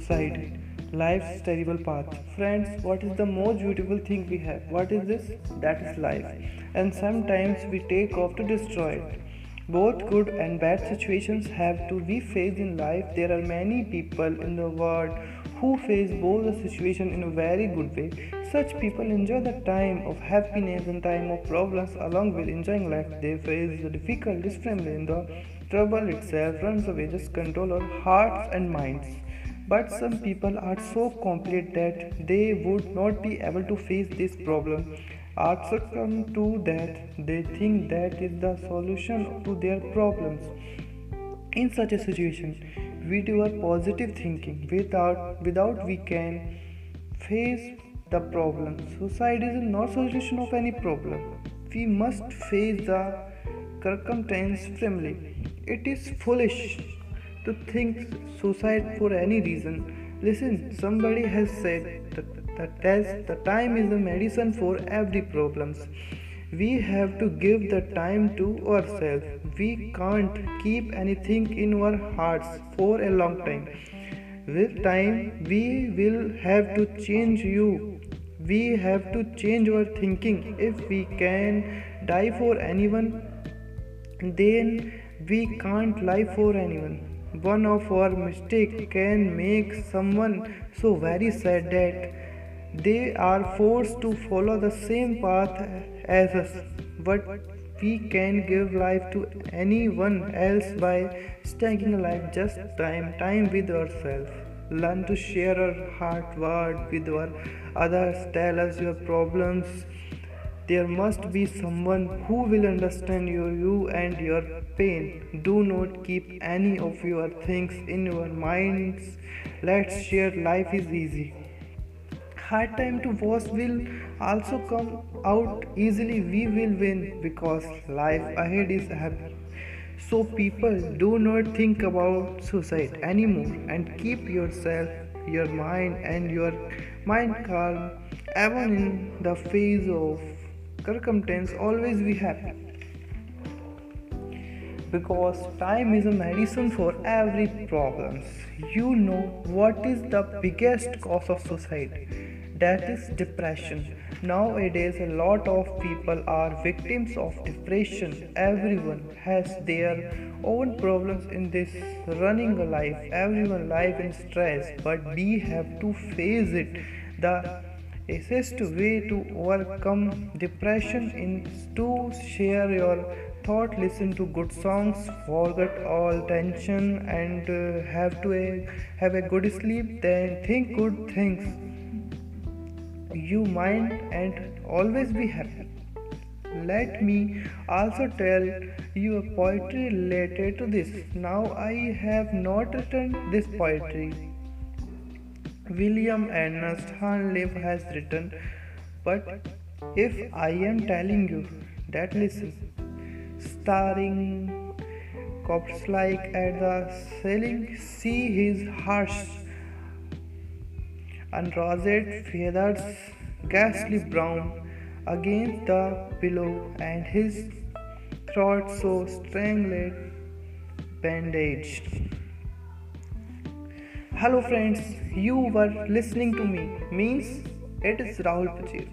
suicide, life's terrible path. Friends, what is the most beautiful thing we have? What is this? That is life. And sometimes we take off to destroy it. Both good and bad situations have to be faced in life. There are many people in the world who face both the situation in a very good way. Such people enjoy the time of happiness and time of problems along with enjoying life. They face the difficulties in the trouble itself runs away, just control our hearts and minds. But some people are so complete that they would not be able to face this problem. Are succumb to that, they think that is the solution to their problems. In such a situation, we do our positive thinking. Without without we can face the problem. Suicide is not solution of any problem. We must face the circumstance firmly. It is foolish to think suicide for any reason. Listen, somebody has said that the test, the time is the medicine for every problems. We have to give the time to ourselves. We can't keep anything in our hearts for a long time. With time, we will have to change you. We have to change our thinking. If we can die for anyone, then we can't lie for anyone. One of our mistakes can make someone so very sad that they are forced to follow the same path as us. But we can give life to anyone else by staying alive just time time with ourselves. Learn to share our heart word with our others. Tell us your problems there must be someone who will understand your you and your pain. Do not keep any of your things in your minds. Let's share life is easy. Hard time to watch will also come out easily. We will win because life ahead is happy. So people do not think about suicide anymore and keep yourself, your mind and your mind calm even in the face of circumstance always be happy because time is a medicine for every problems. You know what is the biggest cause of suicide? That is depression. Nowadays a lot of people are victims of depression. Everyone has their own problems in this running life. Everyone life in stress but we have to face it. The easiest way to overcome depression is to share your thought listen to good songs forget all tension and uh, have to uh, have a good sleep then think good things. You mind and always be happy. Let me also tell you a poetry related to this. Now i have not written this poetry William Ernest Henley has written, but if I am telling you that listen, starring cops like at the ceiling, see his harsh and unrosed feathers ghastly brown against the pillow and his throat so strangled bandaged Hello friends, you were listening to me means it is Rahul Pacher.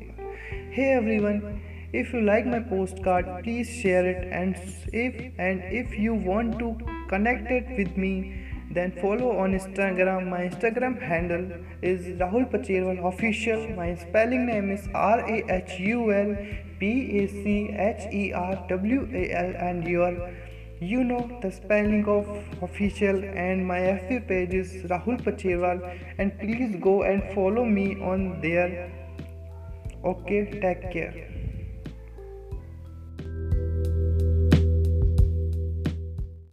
Hey everyone, if you like my podcast, please share it and if and if you want to connect it with me, then follow on Instagram. My Instagram handle is Rahul Pacherwal official. My spelling name is R A H U L P A C H E R W A L and your you know the spelling of official and my FB page is Rahul Pacherwal and please go and follow me on there. Okay, take care.